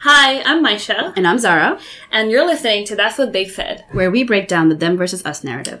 Hi, I'm Maisha, And I'm Zara, and you're listening to That's What They Said. where we break down the them versus us narrative.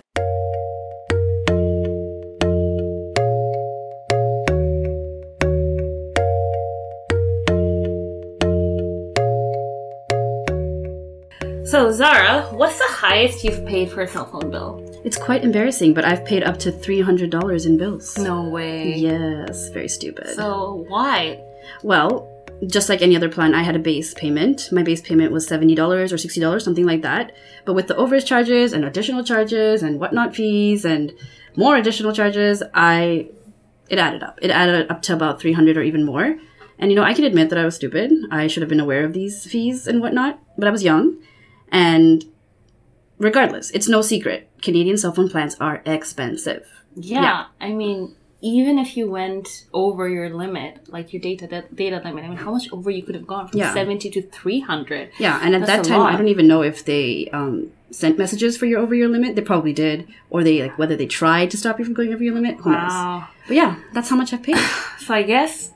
So, Zara, what's the highest you've paid for a cell phone bill? It's quite embarrassing, but I've paid up to $300 in bills. No way. Yes, very stupid. So, why? well, just like any other plan, I had a base payment. My base payment was $70 or $60, something like that. But with the overage charges and additional charges and whatnot fees and more additional charges, I it added up. It added up to about 300 or even more. And you know, I can admit that I was stupid. I should have been aware of these fees and whatnot, but I was young. And regardless, it's no secret. Canadian cell phone plans are expensive. Yeah, Yeah. I mean, even if you went over your limit, like your data data limit, I mean, how much over you could have gone from Yeah. 70 to 300? Yeah, and at That's that time, I don't even know if they um, sent messages for your over your limit. They probably did, or they like whether they tried to stop you from going over your limit. Who knows? Wow. But yeah, that's how much I've paid. So, I guess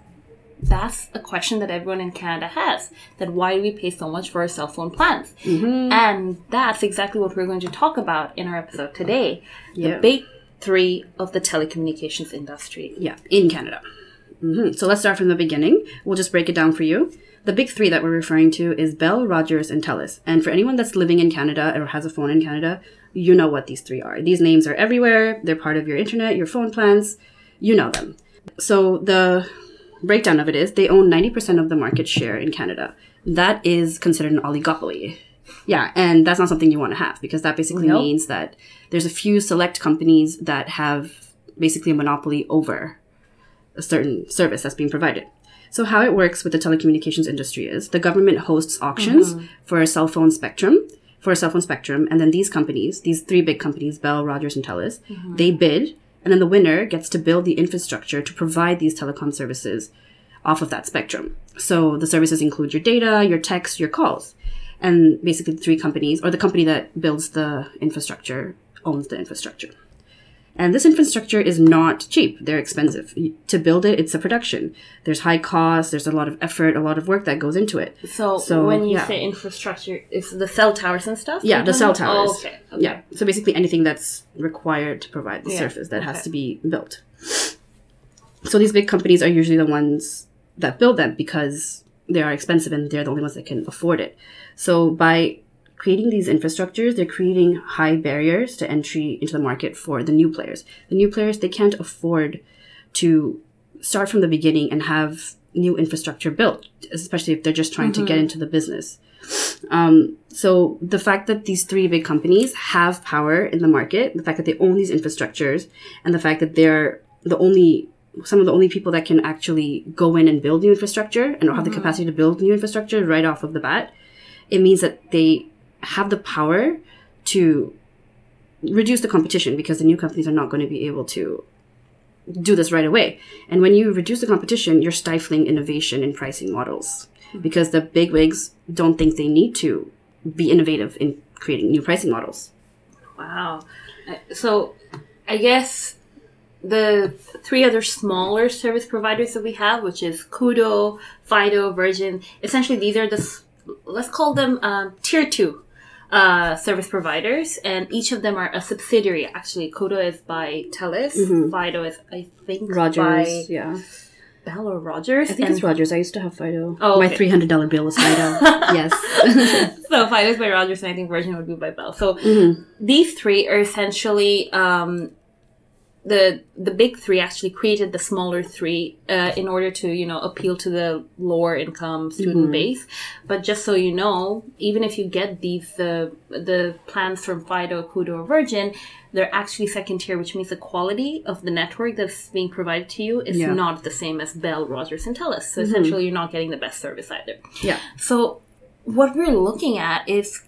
that's a question that everyone in Canada has that why do we pay so much for our cell phone plans? Mm-hmm. And that's exactly what we're going to talk about in our episode today Yeah. the big three of the telecommunications industry. yeah, in Canada. hmm So let's start from the beginning. We'll just break it down for you. The big three that we're referring to is Bell, Rogers, and Telus. And for anyone that's living in Canada or has a phone in Canada, you know what these three are. These names are everywhere. They're part of your internet, your phone plans. You know them. So the breakdown of it is they own 90% of the market share in Canada. That is considered an oligopoly. Yeah, and that's not something you want to have because that basically Nope. means that there's a few select companies that have basically a monopoly over a certain service that's being provided. So how it works with the telecommunications industry is the government hosts auctions mm-hmm. for a cell phone spectrum, for a cell phone spectrum, and then these companies, these three big companies, Bell, Rogers, and Telus, mm-hmm. they bid, and then the winner gets to build the infrastructure to provide these telecom services off of that spectrum. So the services include your data, your text, your calls. And basically the three companies, or the company that builds the infrastructure, owns the infrastructure. And this infrastructure is not cheap. They're expensive. To build it, it's a production. There's high cost, there's a lot of effort, a lot of work that goes into it. So, So, when you yeah. say infrastructure, it's the cell towers and stuff? Yeah, the cell towers. Oh, okay. okay. Yeah. So basically anything that's required to provide the Yeah, service that okay. has to be built. So these big companies are usually the ones that build them because they are expensive and they're the only ones that can afford it. So by creating these infrastructures, they're creating high barriers to entry into the market for the new players. The new players, they can't afford to start from the beginning and have new infrastructure built, especially if they're just trying to get into the business. Um, so the fact that these three big companies have power in the market, the fact that they own these infrastructures, and the fact that they're the only some of the only people that can actually go in and build new infrastructure and have the capacity to build new infrastructure right off of the bat, it means that they have the power to reduce the competition because the new companies are not going to be able to do this right away. And when you reduce the competition, you're stifling innovation in pricing models because the big wigs don't think they need to be innovative in creating new pricing models. Wow. Uh, So, I guess the three other smaller service providers that we have, which is Koodo, Fido, Virgin, essentially these are the, let's call them um, tier two uh, service providers, and each of them are a subsidiary. Actually, Koodo is by Telus, Fido is, I think, by yeah. Bell or Rogers. I think it's Rogers. I used to have Fido. Oh, My three hundred dollar bill was Fido. yes. so Fido is by Rogers, and I think Virgin would be by Bell. So Mm-hmm. these three are essentially um, the the big three. Actually, created the smaller three uh, in order to you know appeal to the lower income student Mm-hmm. base. But just so you know, even if you get these uh, the plans from Fido, Koodo, or Virgin. They're actually second tier, which means the quality of the network that's being provided to you is Yeah. Mm-hmm. not the same as Bell, Rogers, and Telus. So essentially, you're not getting the best service either. yeah. So, what we're looking at is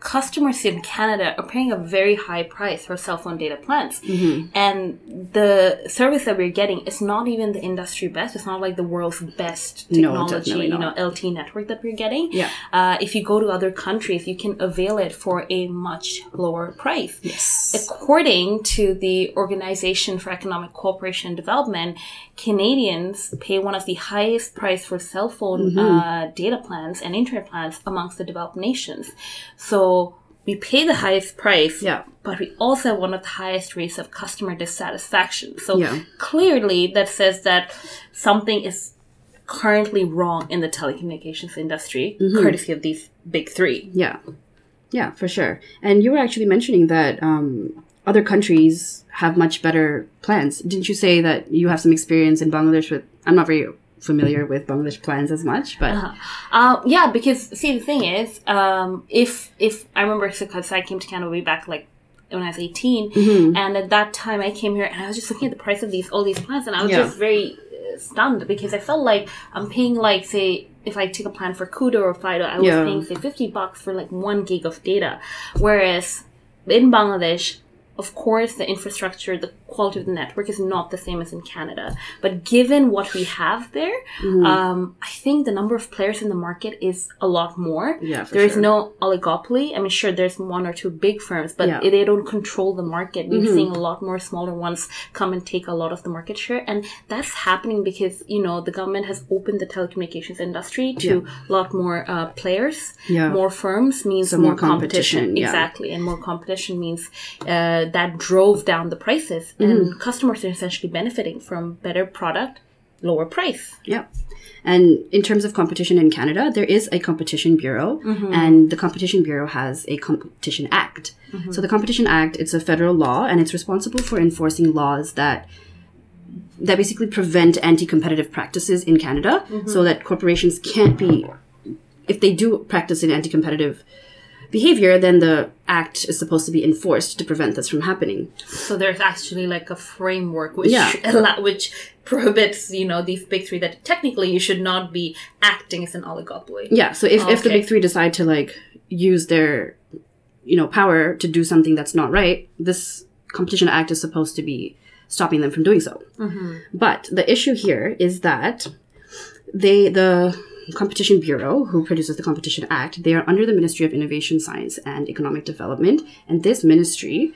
customers in Canada are paying a very high price for cell phone data plans. Mm-hmm. And the service that we're getting is not even the industry best. It's not like the world's best technology, definitely you know. LTE network that we're getting. Yeah. Uh, if you go to other countries, you can avail it for a much lower price. Yes. According to the Organization for Economic Cooperation and Development, Canadians pay one of the highest price for cell phone uh, data plans and internet plans amongst the developed nations. So we pay the highest price, Yeah. but we also have one of the highest rates of customer dissatisfaction. So Yeah. clearly, that says that something is currently wrong in the telecommunications industry, courtesy of these big three. Yeah. Yeah, for sure. And you were actually mentioning that um, other countries have much better plans. Didn't you say that you have some experience in Bangladesh with? I'm not very familiar with Bangladesh plans as much, but Uh, yeah, because see, the thing is, um, if if I remember, because I came to Canada way back like when I was 18, Mm-hmm. and at that time I came here and I was just looking at the price of these all these plans, and I was Yeah. just very uh, stunned because I felt like I'm paying like say if I take a plan for Koodo or Fido, I was Yeah. paying say 50 bucks for like one gig of data, whereas in Bangladesh. Of course, the infrastructure, the quality of the network is not the same as in Canada. But given what we have there, Mm-hmm. um, I think the number of players in the market is a lot more. Yeah, There is sure. no oligopoly. I mean, sure, there's one or two big firms, but Yeah. Mm-hmm. they don't control the market. We're seeing a lot more smaller ones come and take a lot of the market share. And that's happening because, you know, the government has opened the telecommunications industry to a lot more uh, players. Yeah. More firms means So more, competition, competition. yeah. Exactly. And more competition means uh, that drove down the prices. Mm-hmm. And customers are essentially benefiting from better product, lower price. Yeah. And in terms of competition in Canada, there is a competition bureau, Mm-hmm. and the competition bureau has a competition act. Mm-hmm. So the competition act, it's a federal law, and it's responsible for enforcing laws that that basically prevent anti-competitive practices in Canada, Mm-hmm. so that corporations can't be, if they do practice an anti-competitive behavior, then the act is supposed to be enforced to prevent this from happening. So there's actually like a framework which Yeah. allow, which prohibits you know these big three that technically you should not be acting as an oligopoly. Yeah. So if, if the big three decide to like use their, you know, power to do something that's not right, this competition act is supposed to be stopping them from doing so. Mm-hmm. But the issue here is that they the competition bureau who produces the competition act they are under the ministry of innovation science and economic development. And this ministry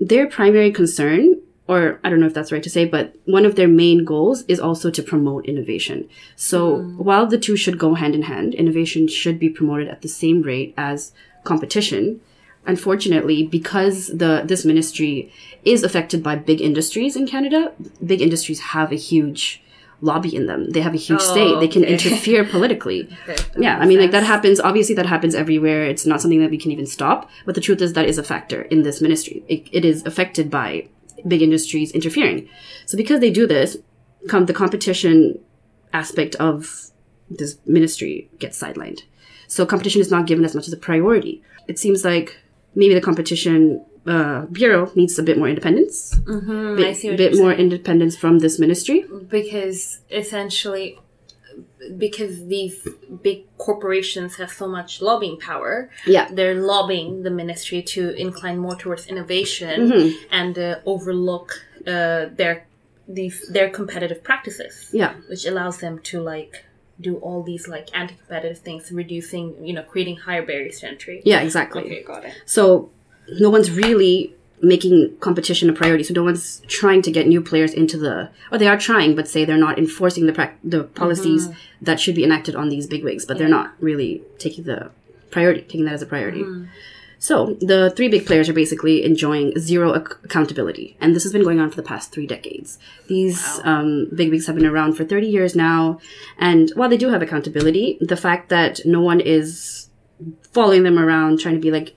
their primary concern or i don't know if that's right to say but one of their main goals is also to promote innovation. So mm. while the two should go hand in hand innovation should be promoted at the same rate as competition. Unfortunately because the this ministry is affected by big industries in canada big industries have a huge lobby in them. They have a huge say they can okay. interfere politically. Okay, yeah i mean like that happens obviously that happens everywhere. It's not something that we can even stop but the truth is that is a factor in this ministry. It, it is affected by big industries interfering. So because they do this come the competition aspect of this ministry gets sidelined. So competition is not given as much as a priority. It seems like maybe the competition uh, bureau needs a bit more independence. Mm, I bit, see what bit more saying. independence from this ministry. Because essentially because these big corporations have so much lobbying power yeah. they're lobbying the ministry to incline more towards innovation Mm-hmm. and uh, overlook uh, their these their competitive practices. Yeah. Which allows them to like do all these like anti-competitive things reducing you know creating higher barriers to entry. Yeah exactly. Okay got it. So no one's really making competition a priority. So no one's trying to get new players into the, or they are trying, but say they're not enforcing the prac- the policies that should be enacted on these bigwigs, but they're not really taking the priority, taking that as a priority. So the three big players are basically enjoying zero ac- accountability, and this has been going on for the past three decades. These um, bigwigs have been around for thirty years now, and while they do have accountability, the fact that no one is following them around, trying to be like,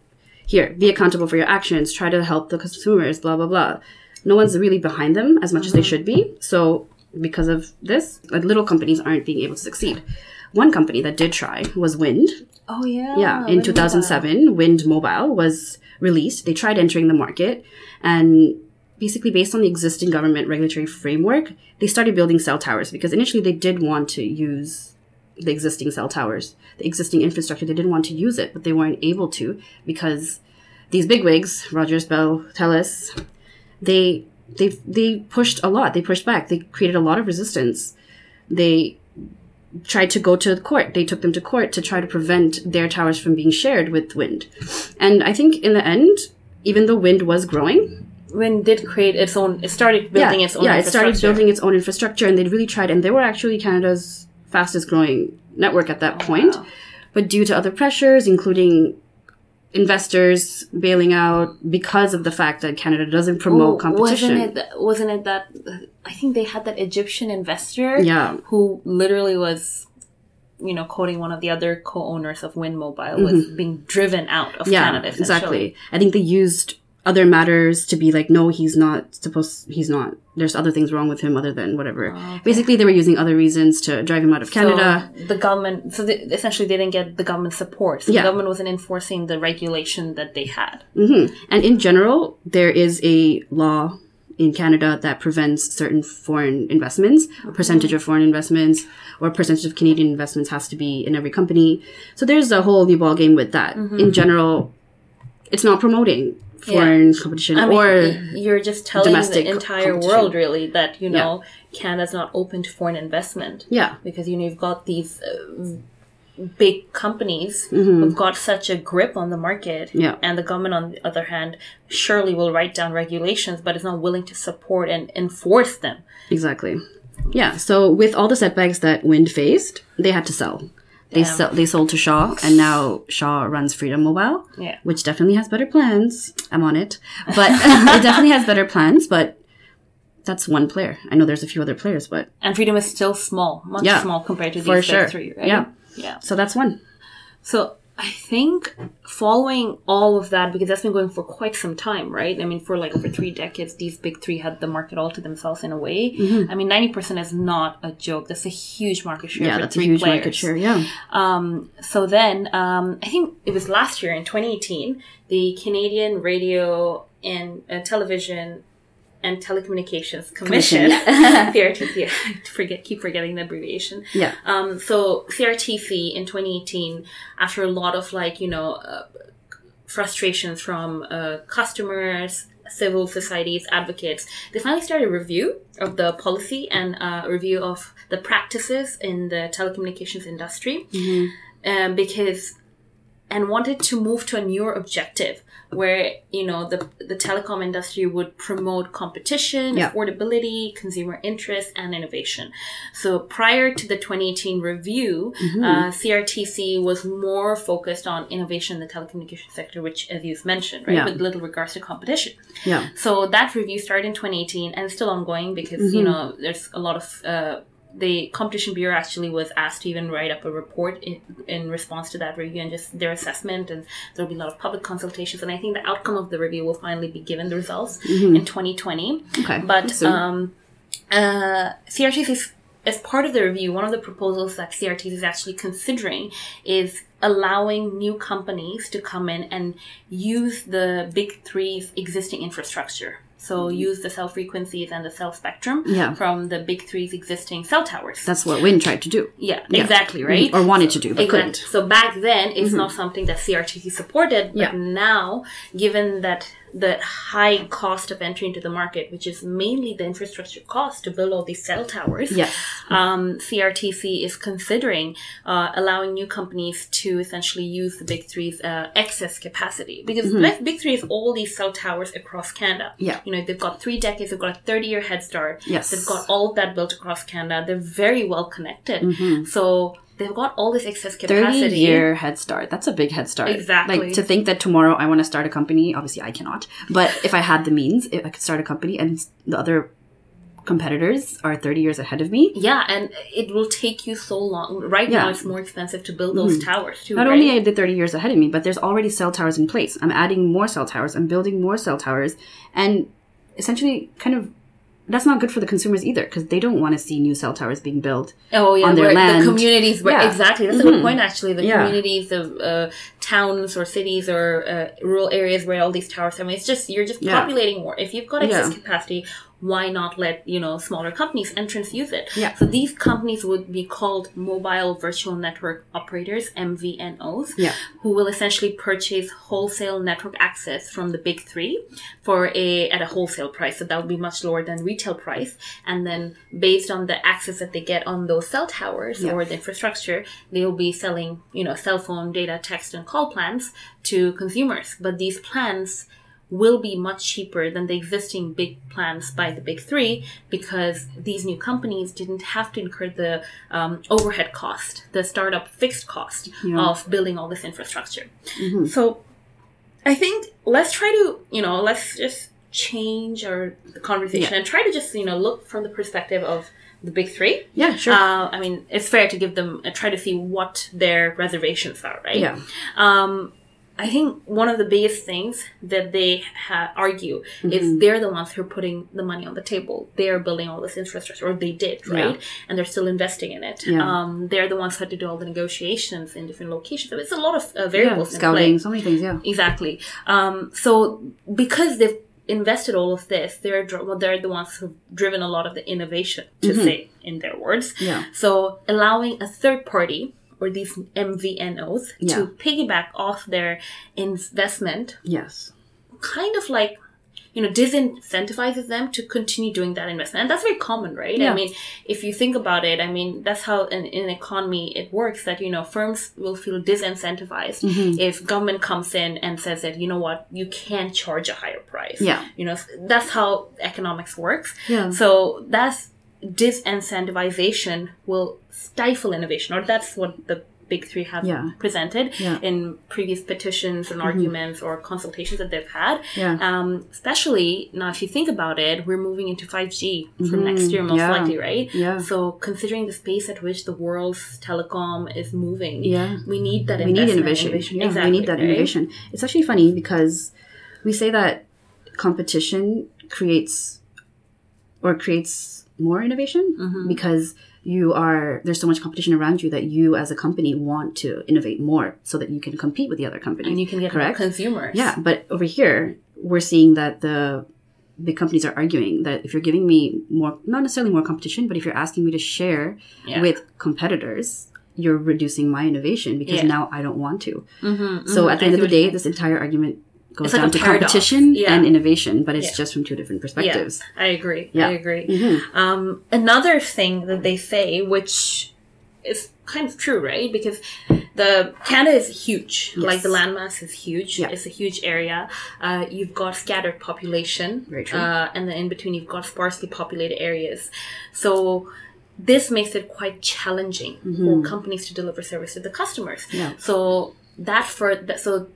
here, be accountable for your actions, try to help the consumers, blah, blah, blah. No one's really behind them as much as they should be. So, because of this, like, little companies aren't being able to succeed. One company that did try was Wind. oh yeah Yeah, in 2007, Wind Mobile was released. They tried entering the market, and basically, based on the existing government regulatory framework, they started building cell towers because initially they did want to use the existing cell towers, the existing infrastructure. They didn't want to use it, but they weren't able to because these bigwigs, Rogers, Bell, Telus, they they they pushed a lot. They pushed back. They created a lot of resistance. They tried to go to court. They took them to court to try to prevent their towers from being shared with wind. And I think in the end, even though wind was growing, Wind did create its own. It started building yeah, its own. yeah, it started building its own infrastructure, and they really tried. And they were actually Canada's fastest growing network at that point. wow. But due to other pressures, including investors bailing out because of the fact that Canada doesn't promote Oh, competition. Wasn't it? that- Wasn't it that? I think they had that Egyptian investor. Yeah. Who literally was, you know, quoting one of the other co-owners of Wind Mobile was being driven out of Mm-hmm. yeah, Canada. exactly. I think they used other matters to be like, no, he's not supposed. He's not. There's other things wrong with him other than whatever. Basically, they were using other reasons to drive him out of Canada. So the government, so they, essentially, they didn't get the government support. So Yeah. the government wasn't enforcing the regulation that they had. hmm And in general, there is a law in Canada that prevents certain foreign investments. A percentage of foreign investments or a percentage of Canadian investments has to be in every company. So there's a whole new ballgame with that. In general, it's not promoting foreign competition I mean, or you're just telling the entire world really that you know Canada's not open to foreign investment yeah, because you know you've got these uh, big companies Mm-hmm. who've got such a grip on the market, Yeah. and the government on the other hand surely will write down regulations, but is not willing to support and enforce them. exactly. Yeah. So with all the setbacks that Wind faced, they had to sell. They Yeah. sell, they sold to Shaw, and now Shaw runs Freedom Mobile. Yeah. which definitely has better plans. I'm on it, but it definitely has better plans. But that's one player. I know there's a few other players, but And freedom is still small, much Yeah, small compared to these sure. three, right? Yeah. Yeah. so that's one. So I think following all of that, because that's been going for quite some time, right? I mean, for like over three decades, these big three had the market all to themselves in a way. I mean, 90% is not a joke. That's a huge market share. Mm-hmm. Yeah, for that's a huge players. market share. Yeah, Um, so then, um, I think it was last year in 2018, the Canadian Radio and uh, Television and Telecommunications Commission, CRTC, I forget, keep forgetting the abbreviation. yeah, Um, so CRTC in 2018, after a lot of like you know uh, frustrations from uh, customers, civil societies, advocates, they finally started a review of the policy and uh, a review of the practices in the telecommunications industry, um, because and wanted to move to a newer objective where you know the the telecom industry would promote competition, Yeah. affordability, consumer interest, and innovation. So prior to the 2018 review, Mm-hmm. uh, CRTC was more focused on innovation in the telecommunications sector, which, as you've mentioned, right, Yeah. with little regards to competition. yeah, So that review started in 2018 and it's still ongoing because Mm-hmm. you know there's a lot of uh, the competition bureau actually was asked to even write up a report in, in response to that review and just their assessment and there'll be a lot of public consultations and I think the outcome of the review will finally be given the results in 2020. Mm-hmm. okay. But So- um, uh, CRTC is as part of the review, one of the proposals that CRTC is actually considering is allowing new companies to come in and use the big three's existing infrastructure. So use the cell frequencies and the cell spectrum Mm-hmm. Yeah. from the big three's existing cell towers. that's what Wind tried to do, yeah, Yeah. exactly, right? or wanted to do, but Exactly. couldn't. So back then, it's not something that CRTC supported, but Yeah. now, given that the high cost of entry into the market, which is mainly the infrastructure cost to build all these cell towers, Yes. um, CRTC is considering uh, allowing new companies to essentially use the Big Three's uh, excess capacity because the Big Three is all these cell towers across Canada. Mm-hmm. Yeah. you know they've got three decades, they've got a thirty-year head start. Yes. they've got all of that built across Canada. They're very well connected, so they've got all this excess capacity. 30 year head start. That's a big head start. Exactly. Like to think that tomorrow I want to start a company. Obviously, I cannot. But if I had the means, if I could start a company and the other competitors are 30 years ahead of me. Yeah, and it will take you so long. Right Yeah. now, it's more expensive to build those mm-hmm. towers too. Not right? only are they 30 years ahead of me, but there's already cell towers in place. I'm adding more cell towers. I'm building more cell towers. And essentially, kind of, that's not good for the consumers either because they don't want to see new cell towers being built. Oh yeah, on their land. the communities where Yeah. exactly that's a good point actually. The Yeah. communities of uh, towns or cities or uh, rural areas where all these towers. I mean, it's just you're just populating more. If you've got excess capacity, why not let you know smaller companies entrants use it Yeah. so these companies would be called mobile virtual network operators mvnos Yeah. who will essentially purchase wholesale network access from the big three for a at a wholesale price so that would be much lower than retail price and then based on the access that they get on those cell towers Yeah. or the infrastructure they will be selling you know cell phone data text and call plans to consumers but these plans will be much cheaper than the existing big plans by the big three because these new companies didn't have to incur the um, overhead cost, the startup fixed cost Yeah. of building all this infrastructure. So I think let's try to, you know, let's just change our conversation Yeah. and try to just, you know, look from the perspective of the big three. Yeah, sure. Uh, I mean, it's fair to give them, uh, try to see what their reservations are, right? yeah. Um, I think one of the biggest things that they ha- argue Mm-hmm. is they're the ones who are putting the money on the table. They're building all this infrastructure, or they did, right? And they're still investing in it. Yeah. Um, they're the ones who had to do all the negotiations in different locations. So it's a lot of uh, variables play. Scouting, so many things, yeah. Exactly. Um, so because they've invested all of this, they're dr- well, they're the ones who've driven a lot of the innovation, to say in their words. Mm-hmm. Yeah. So allowing a third party or these MVNOs Yeah. to piggyback off their investment, Yes. kind of like you know disincentivizes them to continue doing that investment and that's very common right Yeah. i mean if you think about it i mean that's how in, in an economy it works that you know firms will feel disincentivized Mm-hmm. if government comes in and says that you know what you can't charge a higher price Yeah. you know that's how economics works Yeah. so that's disincentivization will stifle innovation or that's what the big three have Yeah. presented Yeah. Mm-hmm. in previous petitions and arguments or consultations that they've had Yeah. um, especially now if you think about it we're moving into 5g from next year most Mm-hmm. Likely right Yeah. so considering the space at which the world's telecom is moving Yeah. we need that we need investment, innovation. Yeah, exactly we need that right? innovation. It's actually funny because we say that competition creates or creates more innovation Mm-hmm. because you are there's so much competition around you that you as a company want to innovate more so that you can compete with the other companies. and you can get correct. consumers Yeah, but over here we're seeing that the big companies are arguing that if you're giving me more, not necessarily more competition, but if you're asking me to share Yeah. with competitors, you're reducing my innovation because Yeah. now I don't want to. Mhm, So mhm, at the end of the day, this entire argument goes It's like down to competition Yeah. and innovation, but it's Yeah. just from two different yeah, perspectives. I agree. Yeah. I agree. Mhm. Um, another thing that they say, which is kind of true, right? Because the Canada is huge. Yes. Like the landmass is huge. Yeah. It's a huge area. Uh, you've got scattered population, Very true. Uh, and then in between you've got sparsely populated areas. So this makes it quite challenging for companies to deliver service to the customers. Mm-hmm. Yeah. So that for that so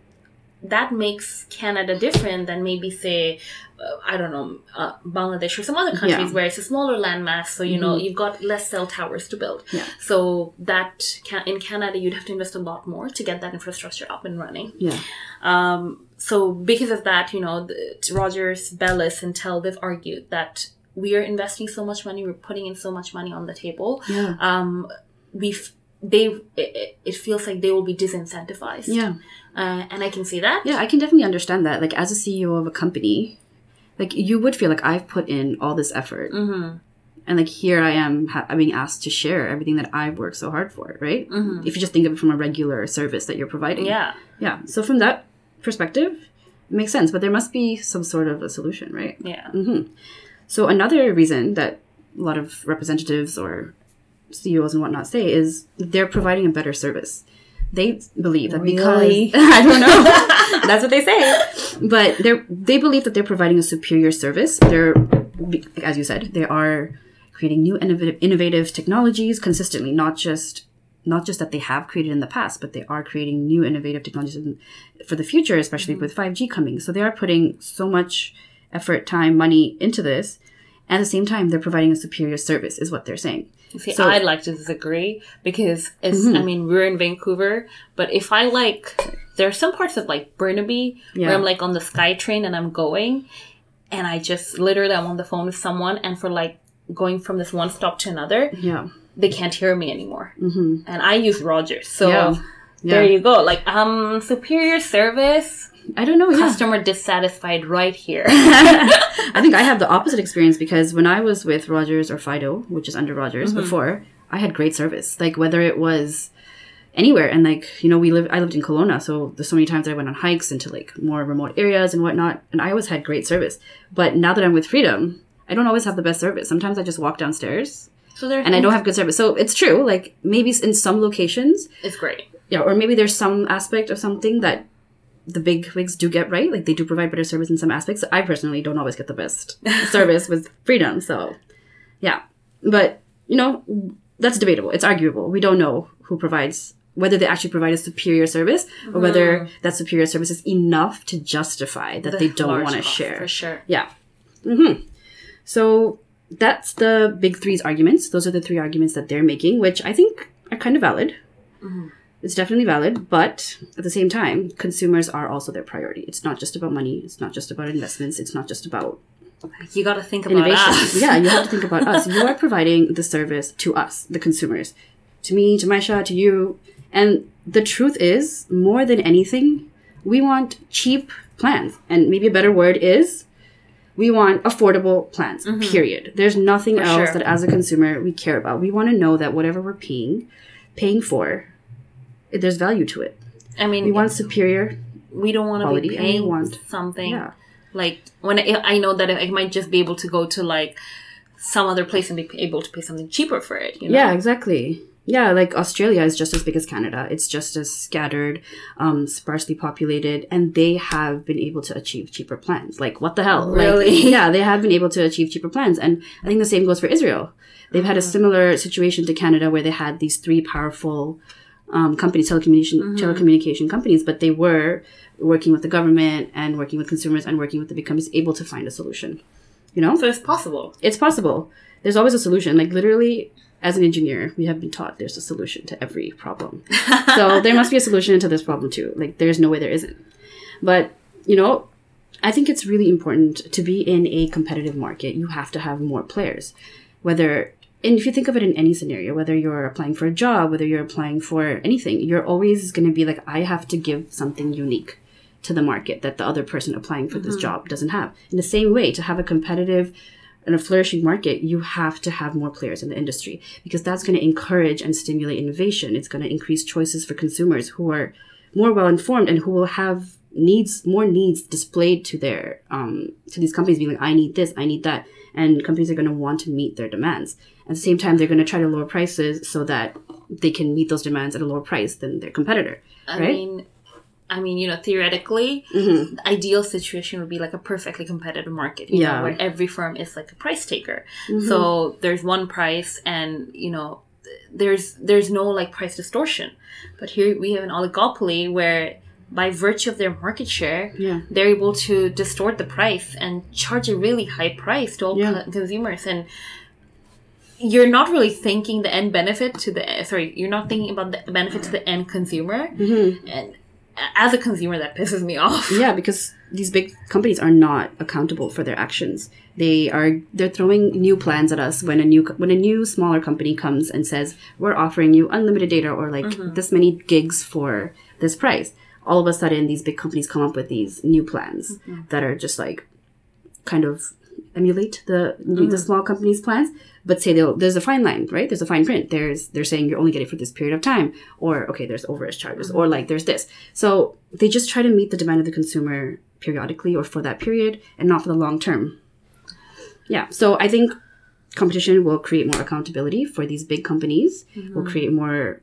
that makes Canada different than maybe say uh, I don't know uh, Bangladesh or some other countries Yeah. Mm-hmm. where it's a smaller landmass, so you know you've got less cell towers to build. Yeah. So that can, in Canada you'd have to invest a lot more to get that infrastructure up and running. Yeah. Um, so because of that, you know, the, Rogers, Bellis, and Tel they've argued that we are investing so much money, we're putting in so much money on the table. Yeah. Um, we've they it, it feels like they will be disincentivized. Yeah. Uh, and I can see that. Yeah, I can definitely understand that. Like as a CEO of a company, like you would feel like I've put in all this effort, Mm-hmm. and like here I am ha- being asked to share everything that I've worked so hard for, right? Mhm. If you just think of it from a regular service that you're providing, Yeah. yeah. So from that perspective, it makes sense. But there must be some sort of a solution, right? Yeah. Mm-hmm. So another reason that a lot of representatives or CEOs and whatnot say is they're providing a better service. They believe that Really? because I don't know, that's what they say. But they they believe that they're providing a superior service. They're, as you said, they are creating new innovative, innovative technologies consistently, not just not just that they have created in the past, but they are creating new innovative technologies in, for the future, especially mm-hmm. with 5G coming. So they are putting so much effort, time, money into this. At the same time, they're providing a superior service, is what they're saying. See, So- Mm-hmm. I'd like to disagree because it's, I mean, we're in Vancouver, but if I like, there are some parts of like Burnaby Yeah. where I'm like on the SkyTrain and I'm going and I just literally I'm on the phone with someone and for like going from this one stop to another, Yeah. they can't hear me anymore. Mm-hmm. And I use Rogers. So Yeah. There you go. Like um, superior service, I don't know. Yeah. customer dissatisfied right here. I think I have the opposite experience because when I was with Rogers or Fido, which is under Rogers before, I had great service. Like whether it was anywhere and like, you know, we live I lived in Kelowna, so there's so many times I went on hikes into like more remote areas and whatnot, and I always had great service. But now that I'm with Freedom, I don't always have the best service. Sometimes I just walk downstairs so there, and I don't have good service. So it's true. Like maybe in some locations, It's great. Yeah, or maybe there's some aspect of something that the big wigs do get right. Like they do provide better service in some aspects. I personally don't always get the best service with freedom. So, yeah, but you know that's debatable. It's arguable. We don't know who provides whether they actually provide a superior service or whether that superior service is enough to justify that they don't want to share. for sure. Yeah. hmm So that's the big three's arguments. Those are the three arguments that they're making, which I think are kind of valid. It's definitely valid, but at the same time, consumers are also their priority. It's not just about money. It's not just about investments. It's not just about You got to think about innovation. us. yeah, you have to think about us. You are providing the service to us, the consumers, to me, to Maisha, to you. And the truth is, more than anything, we want cheap plans. And maybe a better word is we want affordable plans, period. There's nothing else Mm-hmm. sure. that as a consumer we care about. We want to know that whatever we're paying, paying for, there's value to it. I mean, We want superior. we don't want to be paying want- something Yeah. like when I, I know that I might just be able to go to like some other place and be able to pay something cheaper for it. You know? Yeah, exactly. Yeah, like Australia is just as big as Canada. It's just as scattered, um, sparsely populated, and they have been able to achieve cheaper plans. Like, what the hell? Like, Really? yeah, they have been able to achieve cheaper plans. And I think the same goes for Israel. They've had a similar situation to Canada where they had these three powerful um, companies, telecommunication, telecommunication companies, but they were working with the government and working with consumers and working with the big companies, able to find a solution. You know? So it's possible. it's possible. There's always a solution. Like literally, as an engineer, we have been taught there's a solution to every problem. so there must be a solution to this problem too. Like there's no way there isn't. But you know, I think it's really important to be in a competitive market. You have to have more players. Whether and if you think of it in any scenario, whether you're applying for a job, whether you're applying for anything, you're always going to be like, I have to give something unique to the market that the other person applying for this mm-hmm. job doesn't have. In the same way, to have a competitive and a flourishing market, you have to have more players in the industry because that's going to encourage and stimulate innovation. It's going to increase choices for consumers who are more well informed and who will have needs more needs displayed to their um, to these companies being like I need this I need that and companies are going to want to meet their demands at the same time they're going to try to lower prices so that they can meet those demands at a lower price than their competitor I mean, I mean, you know, theoretically, Mm-hmm. the ideal situation would be like a perfectly competitive market, you Yeah. Mm-hmm. know, where every firm is like a price taker. So there's one price, and you know, there's there's no like price distortion. But here we have an oligopoly where, by virtue of their market share, Yeah. they're able to distort the price and charge a really high price to all Yeah. co- consumers and. You're not really thinking the end benefit to the sorry. You're not thinking about the benefit to the end consumer, mm-hmm. and as a consumer, that pisses me off. Yeah, because these big companies are not accountable for their actions. They are they're throwing new plans at us when a new when a new smaller company comes and says we're offering you unlimited data or like mm-hmm. this many gigs for this price. All of a sudden, these big companies come up with these new plans mm-hmm. that are just like kind of emulate the the mm-hmm. small companies' plans, but say there's a fine line, right? There's a fine print. There's they're saying you're only getting it for this period of time, or okay, there's overage charges, or mm-hmm. like there's this. So they just try to meet the demand of the consumer periodically or for that period, and not for the long term. Yeah. So I think competition will create more accountability for these big companies. Will create more.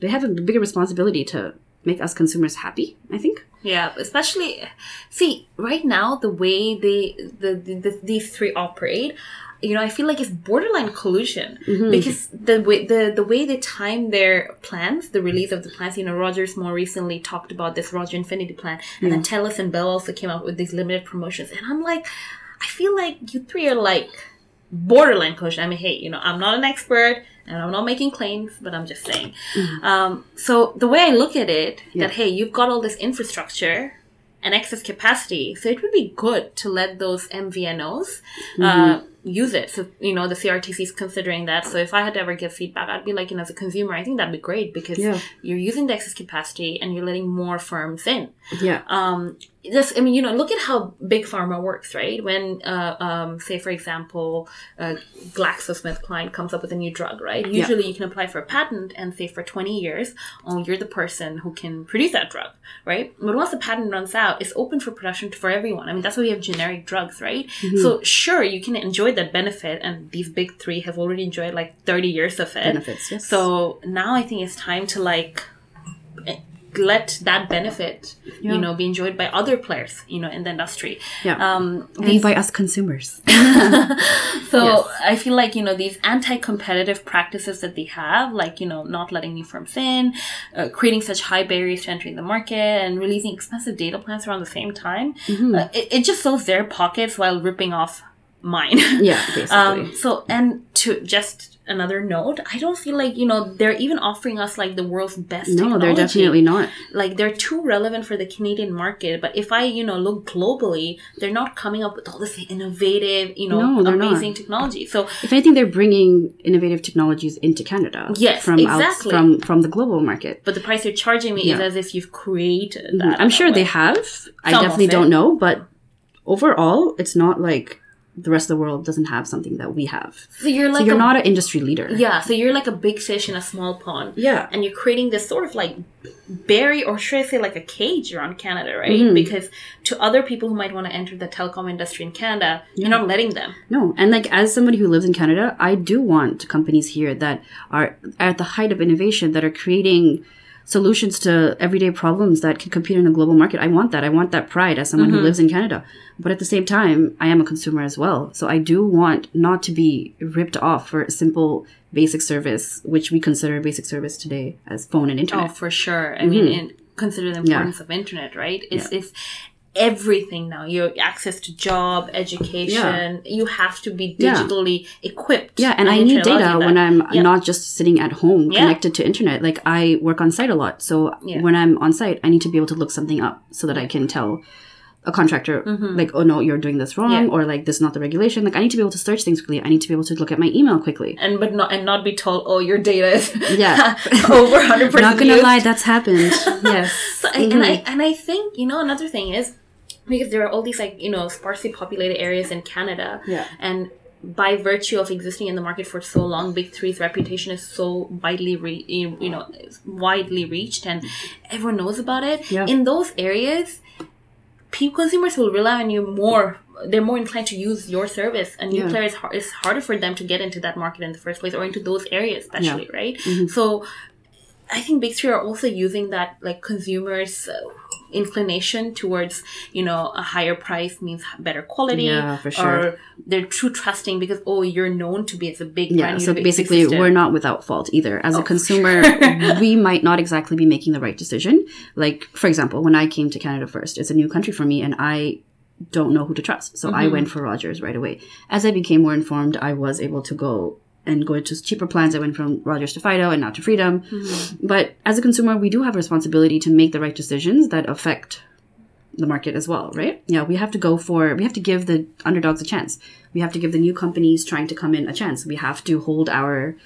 They have a bigger responsibility to make us consumers happy. I think. Yeah, especially see right now the way they the, the, the these three operate. You know, I feel like it's borderline collusion mm-hmm. because the way the the way they time their plans, the release of the plans. You know, Rogers more recently talked about this Roger Infinity plan, and then Telus and Bell also came out with these limited promotions. And I'm like, I feel like you three are like borderline collusion. I mean, hey, you know, I'm not an expert and I'm not making claims, but I'm just saying. Um, so the way I look at it, Yeah. that hey, you've got all this infrastructure and excess capacity, so it would be good to let those MVNOs uh, use it. So, you know, the CRTC is considering that. So if I had to ever give feedback, I'd be like, you know, as a consumer, I think that'd be great because Yeah. you're using the excess capacity and you're letting more firms in. Yeah. Um, this, I mean, you know, look at how big pharma works, right? When, uh, um, say, for example, uh, GlaxoSmithKline comes up with a new drug, right? Usually you can apply for a patent and say for 20 years, oh, you're the person who can produce that drug, right? But once the patent runs out, it's open for production for everyone. I mean, that's why we have generic drugs, right? So sure, you can enjoy that benefit, and these big three have already enjoyed like 30 years of it. Benefits, yes. So now I think it's time to like let that benefit, Yeah. you know, be enjoyed by other players, you know, in the industry. Yeah. Um, and by us consumers. so Yes. I feel like you know these anti-competitive practices that they have, like you know not letting new firms in, uh, creating such high barriers to entering the market, and releasing expensive data plans around the same time. Mm-hmm. Uh, it, it just fills their pockets while ripping off mine. Yeah, basically. Um, so and to just another note, I don't feel like you know they're even offering us like the world's best. Technology. No, they're definitely not. like they're too relevant for the Canadian market. But if I, you know, look globally, they're not coming up with all this innovative, you know, No, they're not. amazing technology. So If anything, they're bringing innovative technologies into Canada. Yes, from exactly. from from the global market. but the price they're charging me is as if you've created that. Mm-hmm. I'm sure that they have. I Some of definitely don't know, but overall, it's not like the rest of the world doesn't have something that we have. So you're like so you're a, not an industry leader. Yeah, so you're like a big fish in a small pond. Yeah. And you're creating this sort of like berry, or should I say like a cage around Canada, right? Mm-hmm. Because to other people who might want to enter the telecom industry in Canada, you're not letting them. No, and like as somebody who lives in Canada, I do want companies here that are at the height of innovation that are creating solutions to everyday problems that can compete in a global market. I want that. I want that pride as someone who mm-hmm. lives in Canada. But at the same time, I am a consumer as well. So I do want not to be ripped off for a simple basic service, which we consider a basic service today as phone and oh, internet. Oh, for sure. I mean, mm-hmm. and consider the importance of internet, right? It's it's everything now. Your access to job, education. You have to be Yeah. digitally equipped. Yeah, and I need data when I'm Yeah. not just sitting at home Yeah. connected to internet. Like I work on site a lot, so Yeah. when I'm on site, I need to be able to look something up so that I can tell a contractor like, oh no, you're doing this wrong, Mm-hmm. Yeah. or like this is not the regulation. Like I need to be able to search things quickly. I need to be able to look at my email quickly. and but not and not be told, oh, your data is Yeah. over hundred percent. Not gonna lie, that's happened. yes. So, I- and I and I think you know another thing is because there are all these like you know sparsely populated areas in Canada, Yeah. and by virtue of existing in the market for so long, Big Three's reputation is so widely re- you know widely reached, and everyone knows about it. Yeah. In those areas, consumers will rely on you more. They're more inclined to use your service, and new Yeah. it's harder for them to get into that market in the first place or into those areas, especially right. Mm-hmm. So I think Big Three are also using that like consumers' uh, inclination towards you know a higher price means better quality. Yeah, for sure. Or they're true trusting because oh you're known to be as a big Yeah, brand. so basically, existed. we're not without fault either. As a Oh, for consumer, we might not exactly be making the right decision. Like, for example, when I came to Canada first, it's a new country for me, and I don't know who to trust. So Mm-hmm. I went for Rogers right away. As I became more informed, I was able to go and go to cheaper plans. I went from Rogers to Fido and now to Freedom. Mm-hmm. But as a consumer, we do have a responsibility to make the right decisions that affect the market as well, right? Yeah, we have to go for, we have to give the underdogs a chance. We have to give the new companies trying to come in a chance. We have to hold our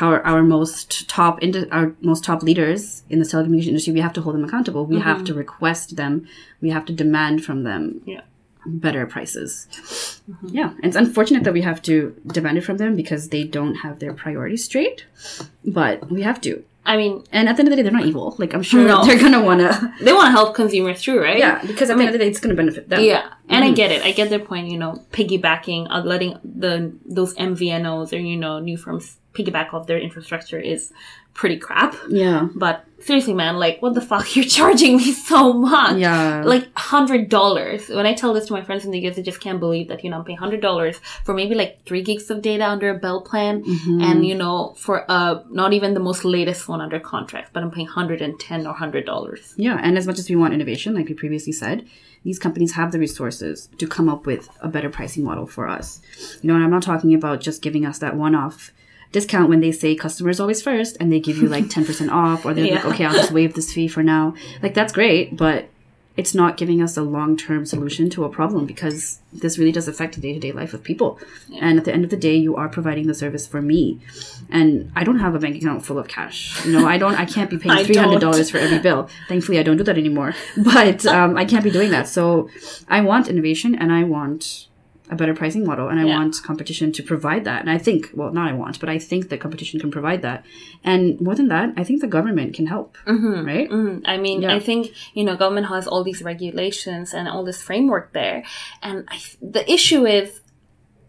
our, our most top indi- our most top leaders in the telecommunication industry. We have to hold them accountable. We have to request them. We have to demand from them Yeah. Better prices. Yeah, it's unfortunate that we have to demand it from them because they don't have their priorities straight. But we have to. I mean, And at the end of the day, they're not evil. Like I'm sure No. they're gonna wanna. they want to help consumers through, right? Yeah, because at the end of the day, it's gonna benefit them. Yeah, and Mm-hmm. I get it. I get their point. You know, piggybacking, uh, letting the those MVNOs or you know new firms piggyback off their infrastructure is pretty crap. Yeah. But seriously, man, like, what the fuck? You're charging me so much. Yeah. Like hundred dollars. When I tell this to my friends in the US, they just can't believe that you know I'm paying hundred dollars for maybe like three gigs of data under a bell plan, Mm-hmm. and you know for uh not even the most latest one under contract, but I'm paying hundred and ten or hundred dollars. Yeah, and as much as we want innovation, like we previously said, these companies have the resources to come up with a better pricing model for us. You know, and I'm not talking about just giving us that one-off discount when they say customers always first and they give you like 10% off or they're like, okay, I'll just waive this fee for now. Like that's great, but it's not giving us a long term solution to a problem because this really does affect the day to day life of people. And at the end of the day, you are providing the service for me, and I don't have a bank account full of cash. You know, I don't. I can't be paying I three hundred don't. dollars for every bill. Thankfully, I don't do that anymore. But um, I can't be doing that. So I want innovation, and I want a better pricing model and I Yeah. want competition to provide that. And I think, well, not I want, but I think that competition can provide that. And more than that, I think the government can help, right? Mm, I mean, Yeah. I think you know, government has all these regulations and all this framework there, and I, the issue is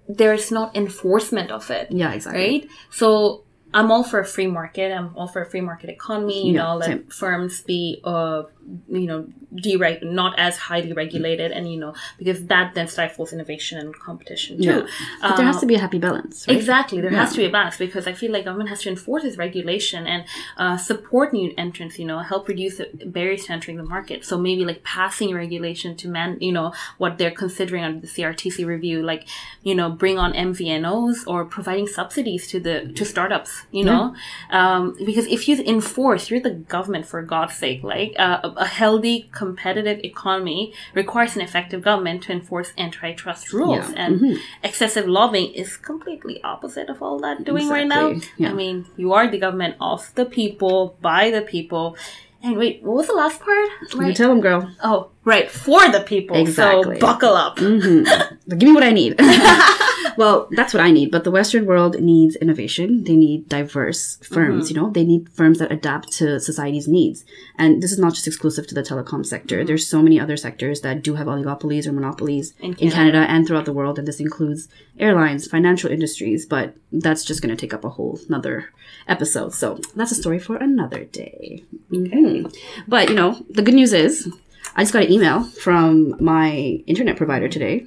there's not enforcement of it. Yeah, exactly. right? So I'm all for a free market. I'm all for a free market economy. You Yeah, know, let same. firms be, uh, you know, dereg- not as highly regulated, and you know, because that then stifles innovation and competition too. Yeah. But there has to be a happy balance, right? Exactly, there has to be a balance because I feel like government has to enforce its regulation and uh, support new entrants. You know, help reduce the barriers to entering the market. So maybe like passing regulation to man, you know, what they're considering under the CRTC review, like you know, bring on MVNOs or providing subsidies to the to startups. You know, um, because if you enforce, you're the government for God's sake. Like uh, a, healthy, competitive economy requires an effective government to enforce antitrust rules Yeah. and mm-hmm. excessive lobbying is completely opposite of all that doing right now. Yeah. I mean, you are the government of the people, by the people. And wait, what was the last part? You Right. tell them, girl. oh, right, for the people. Exactly. So buckle up. Mm-hmm. Give me what I need. well, that's what I need. But the Western world needs innovation. They need diverse firms. Mm-hmm. You know, they need firms that adapt to society's needs. And this is not just exclusive to the telecom sector. Mm-hmm. There's so many other sectors that do have oligopolies or monopolies In in Canada. Canada and throughout the world. And this includes airlines, financial industries. But that's just going to take up a whole another episode. So that's a story for another day. Mhm. But you know, the good news is, I just got an email from my internet provider today.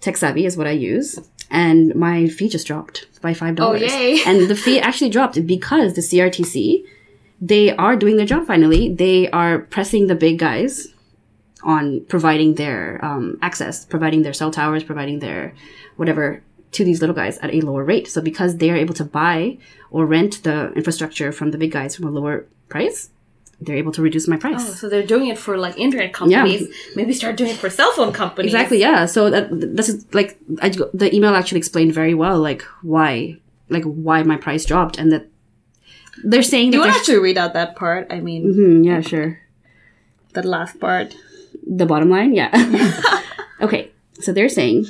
TekSavvy is what I use, and my fee just dropped by five dollars. Oh, yay. And the fee actually dropped because the CRTC, they are doing their job finally. They are pressing the big guys on providing their um, access, providing their cell towers, providing their whatever to these little guys at a lower rate. So because they are able to buy or rent the infrastructure from the big guys from a lower price, they're able to reduce my price. Oh, so they're doing it for like internet companies. Yeah. Maybe start doing it for cell phone companies. Exactly. Yeah. So that this is like I, the email actually explained very well, like why, like why my price dropped, and that they're saying Do that you want to read out that part? I mean, Mhm, yeah, sure. The last part. The bottom line, yeah. okay, so they're saying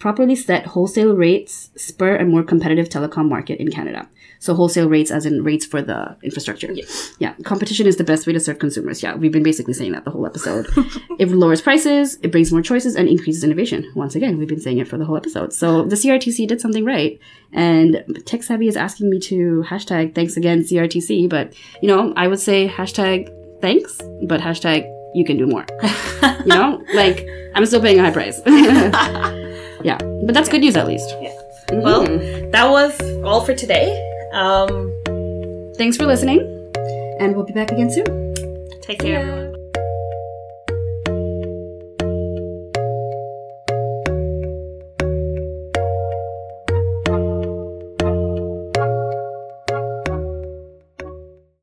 properly set wholesale rates spur a more competitive telecom market in Canada. So wholesale rates, as in rates for the infrastructure. Yeah, competition is the best way to serve consumers. Yeah, we've been basically saying that the whole episode. it lowers prices, it brings more choices, and increases innovation. Once again, we've been saying it for the whole episode. So the CRTC did something right, and TekSavvy is asking me to hashtag thanks again CRTC. But you know, I would say hashtag thanks, but hashtag you can do more. you know, like I'm still paying a high price. yeah, but that's good news at least. Yeah. Well, that was all for today. Um, Thanks for listening, and we'll be back again soon. take care, everyone.